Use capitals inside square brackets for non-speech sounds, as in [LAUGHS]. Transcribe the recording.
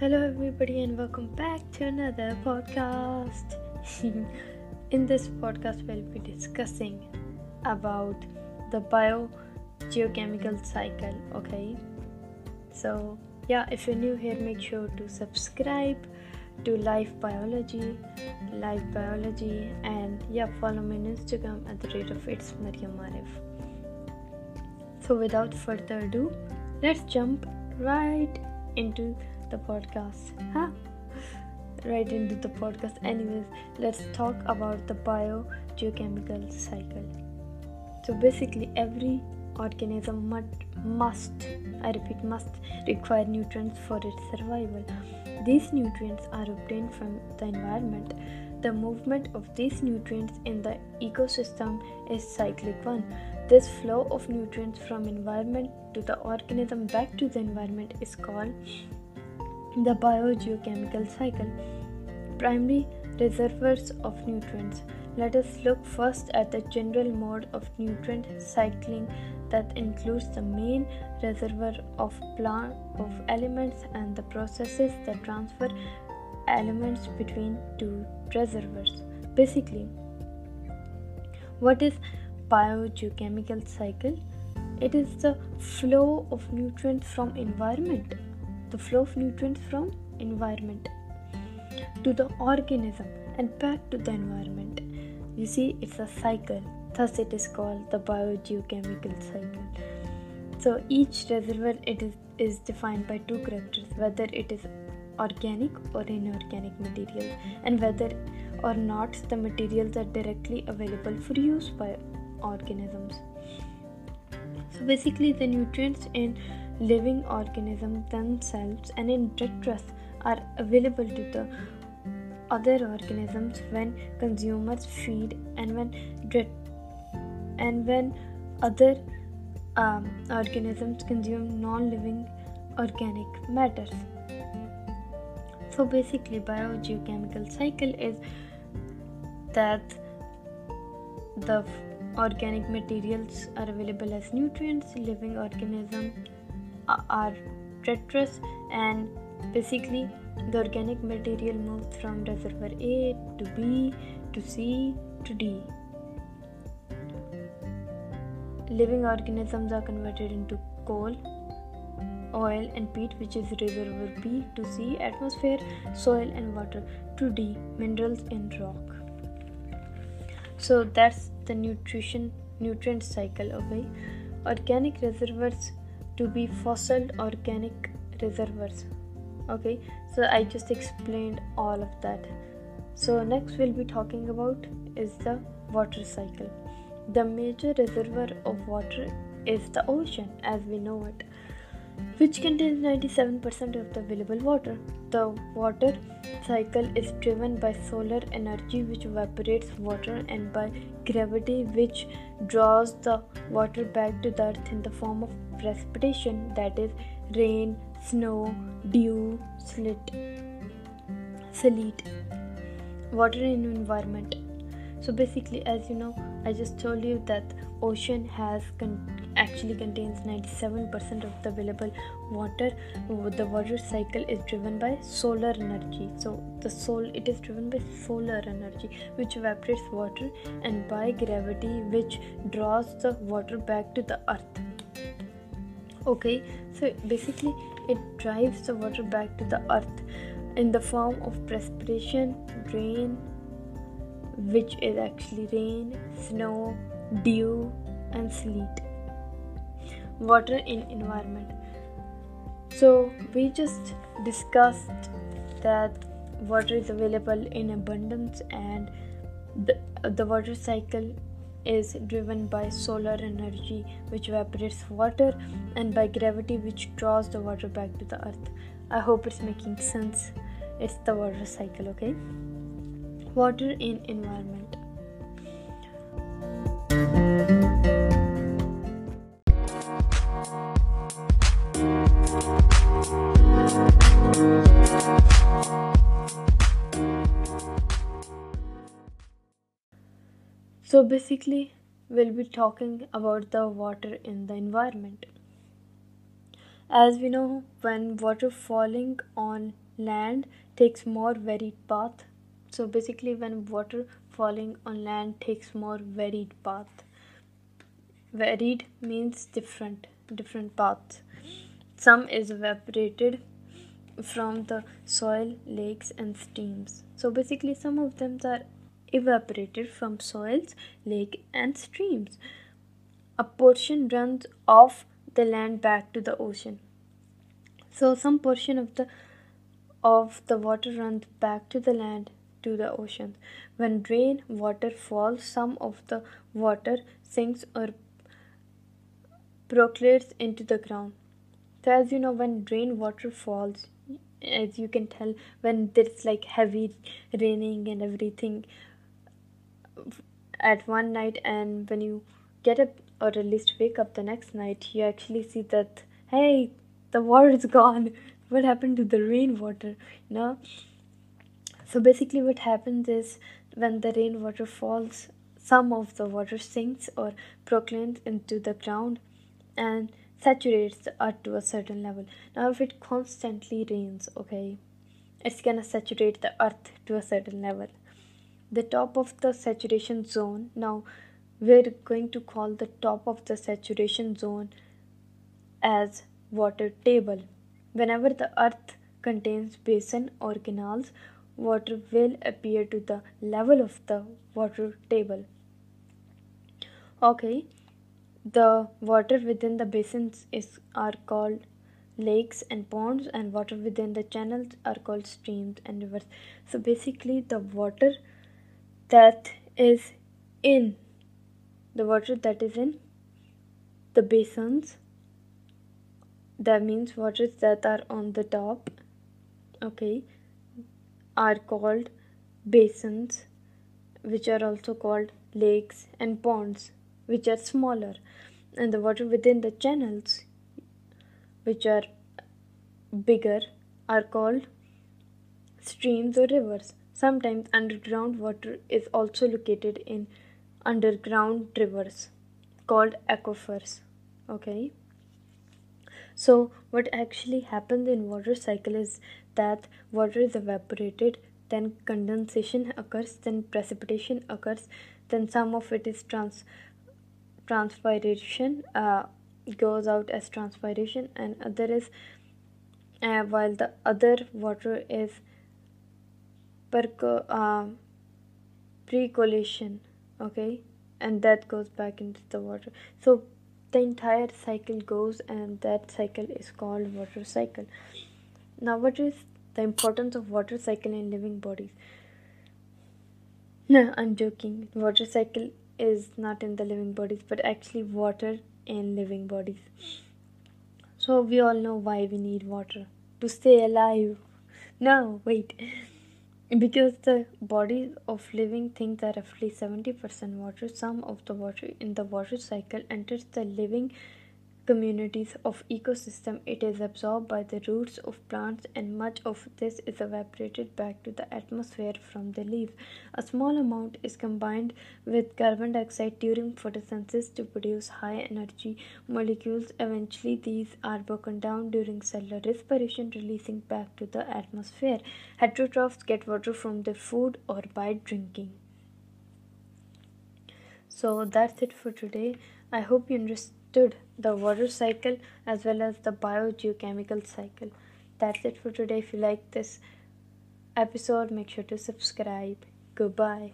Hello, everybody, and welcome back to another podcast. [LAUGHS] In this podcast, we'll be discussing about the biogeochemical cycle. Okay, so yeah, if you're new here, make sure to subscribe to Life Biology, Life Biology, and yeah, follow me on Instagram at the rate of it's Mariam Arif. So, without further ado, let's jump right into the podcast. Huh? Right into the podcast. Anyways, let's talk about the biogeochemical cycle. So basically, every organism must, I repeat, must require nutrients for its survival. These nutrients are obtained from the environment. The movement of these nutrients in the ecosystem is cyclic one. This flow of nutrients from environment to the organism back to the environment is called the biogeochemical cycle. Primary reservoirs of nutrients. Let us look first at the general mode of nutrient cycling that includes the main reservoir of plant of elements and the processes that transfer elements between two reservoirs. Basically, what is biogeochemical cycle? It is the flow of nutrients from environment the flow of nutrients from environment to the organism and back to the environment. You see, it's a cycle, thus, it is called the biogeochemical cycle. So, each reservoir it is, is defined by two characters whether it is organic or inorganic materials, and whether or not the materials are directly available for use by organisms. So, basically, the nutrients in living organisms themselves and in detritus are available to the other organisms when consumers feed and when and when other um, organisms consume non-living organic matters. So basically biogeochemical cycle is that the organic materials are available as nutrients living organism are treacherous and basically the organic material moves from reservoir A to B to C to D. Living organisms are converted into coal, oil, and peat, which is reservoir B to C, atmosphere, soil, and water to D, minerals in rock. So that's the nutrition nutrient cycle. Okay, organic reservoirs to be fossil organic reservoirs. Okay so i just explained all of that. So next we'll be talking about is the water cycle. The major reservoir of water is the ocean as we know it which contains 97% of the available water. The water cycle is driven by solar energy, which evaporates water, and by gravity, which draws the water back to the earth in the form of precipitation that is, rain, snow, dew, slit, sleet. Water in environment. So, basically, as you know, I just told you that ocean has con- actually contains 97% of the available water the water cycle is driven by solar energy so the soul it is driven by solar energy which evaporates water and by gravity which draws the water back to the earth okay so basically it drives the water back to the earth in the form of precipitation rain which is actually rain snow dew and sleet. Water in environment. So we just discussed that water is available in abundance and the, the water cycle is driven by solar energy which evaporates water and by gravity which draws the water back to the earth. I hope it's making sense. It's the water cycle okay? Water in environment So basically, we'll be talking about the water in the environment. As we know, when water falling on land takes more varied path. So basically, when water falling on land takes more varied path. Varied means different, different paths. Some is evaporated from the soil, lakes, and streams. So basically, some of them are evaporated from soils, lake, and streams. A portion runs off the land back to the ocean. So some portion of the of the water runs back to the land to the ocean. When rain water falls, some of the water sinks or percolates into the ground. So as you know, when rainwater falls, as you can tell, when there's like heavy raining and everything at one night, and when you get up or at least wake up the next night, you actually see that hey, the water is [LAUGHS] gone. What happened to the rainwater? You know. So basically, what happens is when the rainwater falls, some of the water sinks or percolates into the ground and saturates the earth to a certain level. Now, if it constantly rains, okay, it's gonna saturate the earth to a certain level. The top of the saturation zone, now we're going to call the top of the saturation zone as water table. Whenever the earth contains basin or canals, water will appear to the level of the water table. Okay, the water within the basins is are called lakes and ponds and water within the channels are called streams and rivers so basically the water that is in the water that is in the basins. That means waters that are on the top okay are called basins which are also called lakes and ponds which are smaller. And the water within the channels which are bigger are called streams or rivers sometimes underground water is also located in underground rivers called aquifers okay? So what actually happens in water cycle is that water is evaporated then condensation occurs then precipitation occurs then some of it is trans transpiration uh, goes out as transpiration and other is uh, while the other water is perco- uh, percolation okay? And that goes back into the water. So the entire cycle goes and that cycle is called water cycle. Now what is the importance of water cycle in living bodies? No i'm joking. Water cycle is not in the living bodies but actually water in living bodies. So we all know why we need water. To stay alive. No wait because the bodies of living things are roughly 70% water some of the water in the water cycle enters the living communities of ecosystem it is absorbed by the roots of plants and much of this is evaporated back to the atmosphere from the leaves. A small amount is combined with carbon dioxide during photosynthesis to produce high energy molecules. Eventually these are broken down during cellular respiration releasing back to the atmosphere. Heterotrophs get water from their food or by drinking. So that's it for today. I hope you understand understood the water cycle as well as the biogeochemical cycle. That's it for today. If you like this episode, make sure to subscribe. Goodbye.